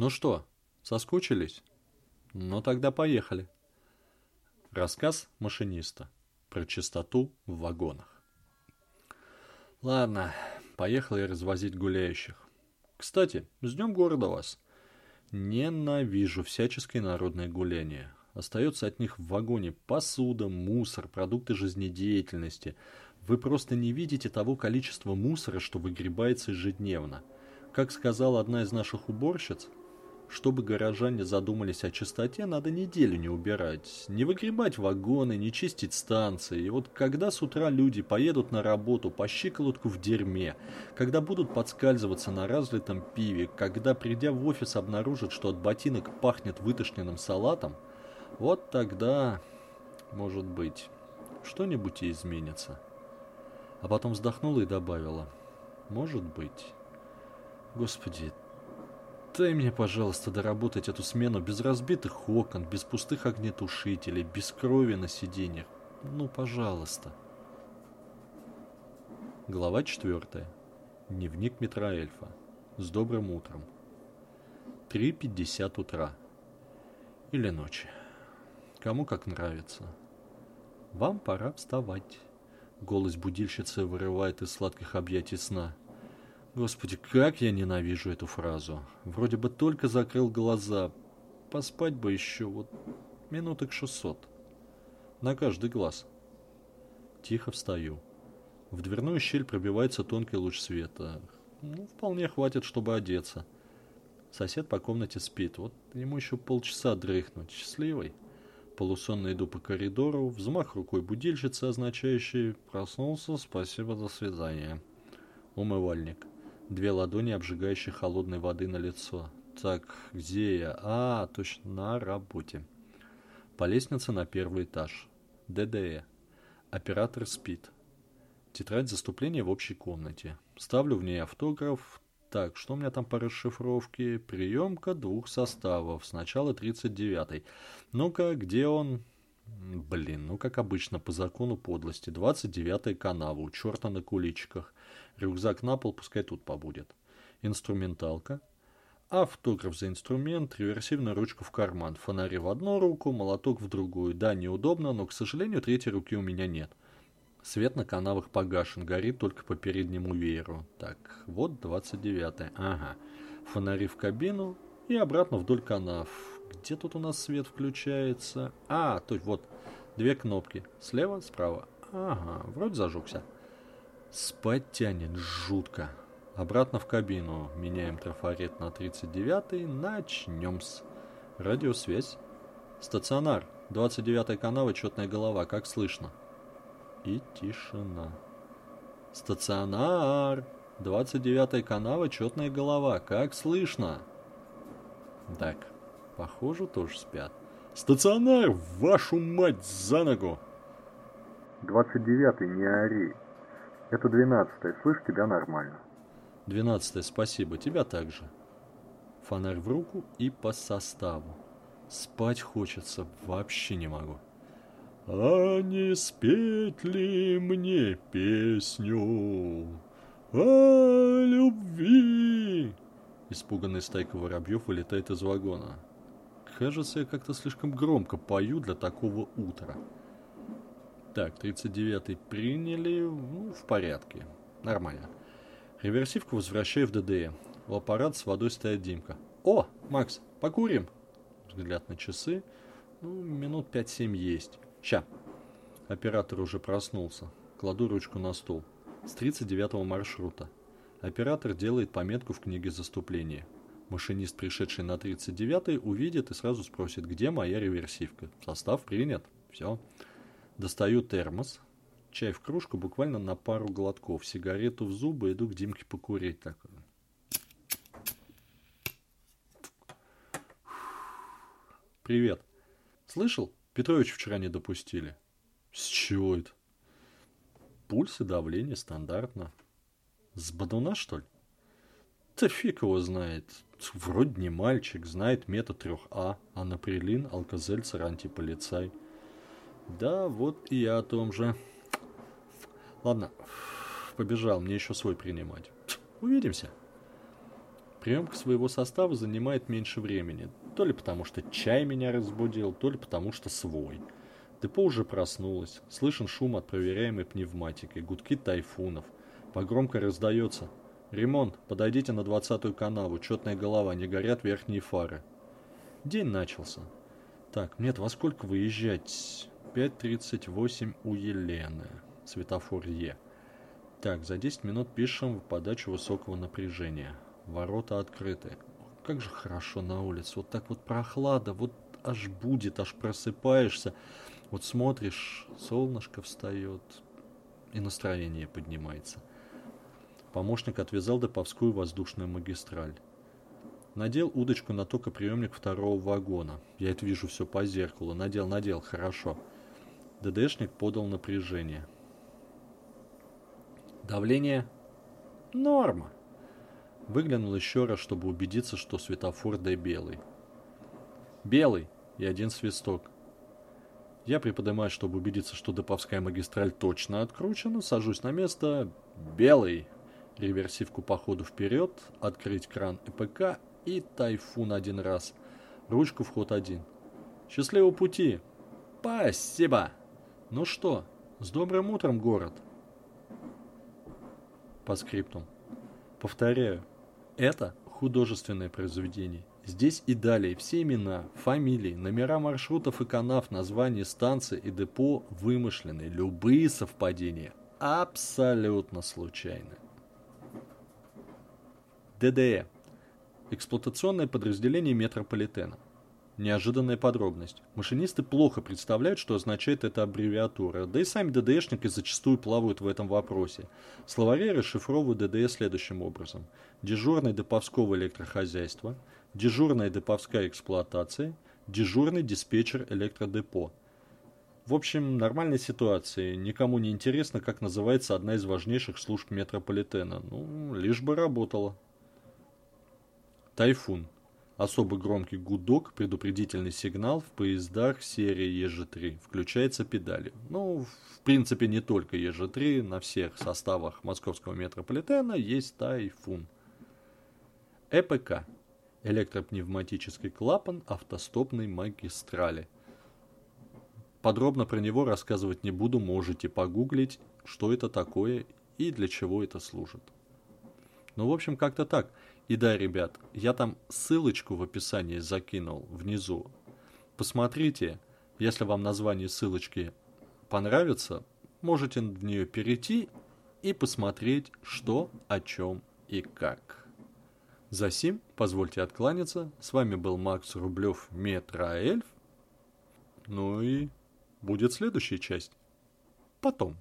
Ну что, соскучились? Ну тогда поехали. Рассказ машиниста про чистоту в вагонах. Ладно, поехал я развозить гуляющих. Кстати, с днем города вас. Ненавижу всяческое народное гуляние. Остается от них в вагоне посуда, мусор, продукты жизнедеятельности. Вы просто не видите того количества мусора, что выгребается ежедневно. Как сказала одна из наших уборщиц, чтобы горожане задумались о чистоте, надо неделю не убирать, не выгребать вагоны, не чистить станции. И вот когда с утра люди поедут на работу по щиколотку в дерьме, когда будут подскальзываться на разлитом пиве, когда, придя в офис, обнаружат, что от ботинок пахнет вытошненным салатом, вот тогда, может быть, что-нибудь и изменится. А потом вздохнула и добавила, может быть. Господи, Дай мне, пожалуйста, доработать эту смену без разбитых окон, без пустых огнетушителей, без крови на сиденьях. Ну, пожалуйста. Глава четвертая. Дневник Митроэльфа. С добрым утром. 3.50 утра. Или ночи. Кому как нравится. Вам пора вставать. Голос будильщицы вырывает из сладких объятий сна. Господи, как я ненавижу эту фразу. Вроде бы только закрыл глаза. Поспать бы еще вот минуток шестьсот. На каждый глаз. Тихо встаю. В дверную щель пробивается тонкий луч света. Ну, вполне хватит, чтобы одеться. Сосед по комнате спит. Вот ему еще полчаса дрыхнуть. Счастливый. Полусонно иду по коридору. Взмах рукой будильщицы, означающий «Проснулся, спасибо, до свидания». Умывальник. Две ладони, обжигающие холодной воды на лицо. Так, где я? А, точно, на работе. По лестнице на первый этаж. ДДЭ. Оператор спит. Тетрадь заступления в общей комнате. Ставлю в ней автограф. Так, что у меня там по расшифровке? Приемка двух составов. Сначала 39-й. Ну-ка, где он? Блин, ну как обычно, по закону подлости. 29-я канава, у черта на куличиках. Рюкзак на пол, пускай тут побудет. Инструменталка. Автограф за инструмент, реверсивная ручка в карман, фонари в одну руку, молоток в другую. Да, неудобно, но, к сожалению, третьей руки у меня нет. Свет на канавах погашен, горит только по переднему вееру. Так, вот 29-е. Ага. Фонари в кабину и обратно вдоль канав. Где тут у нас свет включается? А, есть вот две кнопки. Слева, справа. Ага, вроде зажегся. Спать тянет жутко. Обратно в кабину. Меняем трафарет на 39-й. Начнем с... Радиосвязь. Стационар. 29-я канава, четная голова. Как слышно? И тишина. Стационар. 29-я канава, четная голова. Как слышно? Так, похоже, тоже спят. Стационар, вашу мать, за ногу! 29-й, не ори. Это двенадцатая, слышь, тебя нормально. Двенадцатая, спасибо, тебя также. Фонарь в руку и по составу. Спать хочется, вообще не могу. А не спеть ли мне песню о любви? Испуганный стайка воробьев вылетает из вагона. Кажется, я как-то слишком громко пою для такого утра. Так, 39-й приняли. Ну, в порядке. Нормально. Реверсивку возвращаю в ДДЭ. У аппарата с водой стоит Димка. О, Макс, покурим? Взгляд на часы. Ну, минут 5-7 есть. Ща. Оператор уже проснулся. Кладу ручку на стол. С 39-го маршрута. Оператор делает пометку в книге заступления. Машинист, пришедший на 39-й, увидит и сразу спросит, где моя реверсивка. Состав принят. Все. Достаю термос, чай в кружку буквально на пару глотков, сигарету в зубы, иду к Димке покурить. Так. Привет. Слышал? Петрович вчера не допустили. С чего это? Пульс и давление стандартно. С бадуна, что ли? Да фиг его знает. Вроде не мальчик, знает метод 3А, анаприлин, алкозельцер, антиполицай. Да, вот и я о том же. Ладно, побежал, мне еще свой принимать. Увидимся. Приемка своего состава занимает меньше времени. То ли потому, что чай меня разбудил, то ли потому, что свой. Депо уже проснулось. Слышен шум от проверяемой пневматики, гудки тайфунов. Погромко раздается. «Ремонт, подойдите на двадцатую канаву, четная голова, не горят верхние фары». День начался. Так, нет, во сколько выезжать? 5.38 у Елены. Светофор Е. Так, за 10 минут пишем в подачу высокого напряжения. Ворота открыты. Как же хорошо на улице. Вот так вот прохлада, вот аж будет, аж просыпаешься. Вот смотришь, солнышко встает, и настроение поднимается. Помощник отвязал Доповскую воздушную магистраль. Надел удочку на токоприемник второго вагона. Я это вижу все по зеркалу. Надел, надел, хорошо. ДДшник подал напряжение. Давление? Норма. Выглянул еще раз, чтобы убедиться, что светофор Д белый. Белый и один свисток. Я приподнимаюсь, чтобы убедиться, что Доповская магистраль точно откручена, сажусь на место. Белый. Реверсивку по ходу вперед, открыть кран ЭПК и тайфун один раз. Ручку в ход один. Счастливого пути! Спасибо! Ну что, с добрым утром, город! По скриптум. Повторяю, это художественное произведение. Здесь и далее все имена, фамилии, номера маршрутов и канав, названия станций и депо вымышлены. Любые совпадения абсолютно случайны. ДДЭ. Эксплуатационное подразделение метрополитена. Неожиданная подробность. Машинисты плохо представляют, что означает эта аббревиатура, да и сами ДДшники зачастую плавают в этом вопросе. Словари расшифровывают ДДЭ следующим образом. Дежурный Деповского электрохозяйства, дежурная Деповская эксплуатация, дежурный диспетчер электродепо. В общем, нормальная ситуация. Никому не интересно, как называется одна из важнейших служб метрополитена. Ну, лишь бы работала. Тайфун. Особо громкий гудок, предупредительный сигнал в поездах серии ЕЖ-3. Включается педали. Ну, в принципе, не только ЕЖ-3. На всех составах московского метрополитена есть тайфун. ЭПК. Электропневматический клапан автостопной магистрали. Подробно про него рассказывать не буду, можете погуглить, что это такое и для чего это служит. Ну, в общем, как-то так. И да, ребят, я там ссылочку в описании закинул внизу. Посмотрите, если вам название ссылочки понравится, можете в нее перейти и посмотреть, что, о чем и как. За сим позвольте откланяться. С вами был Макс Рублев, Метроэльф. Ну и будет следующая часть. Потом.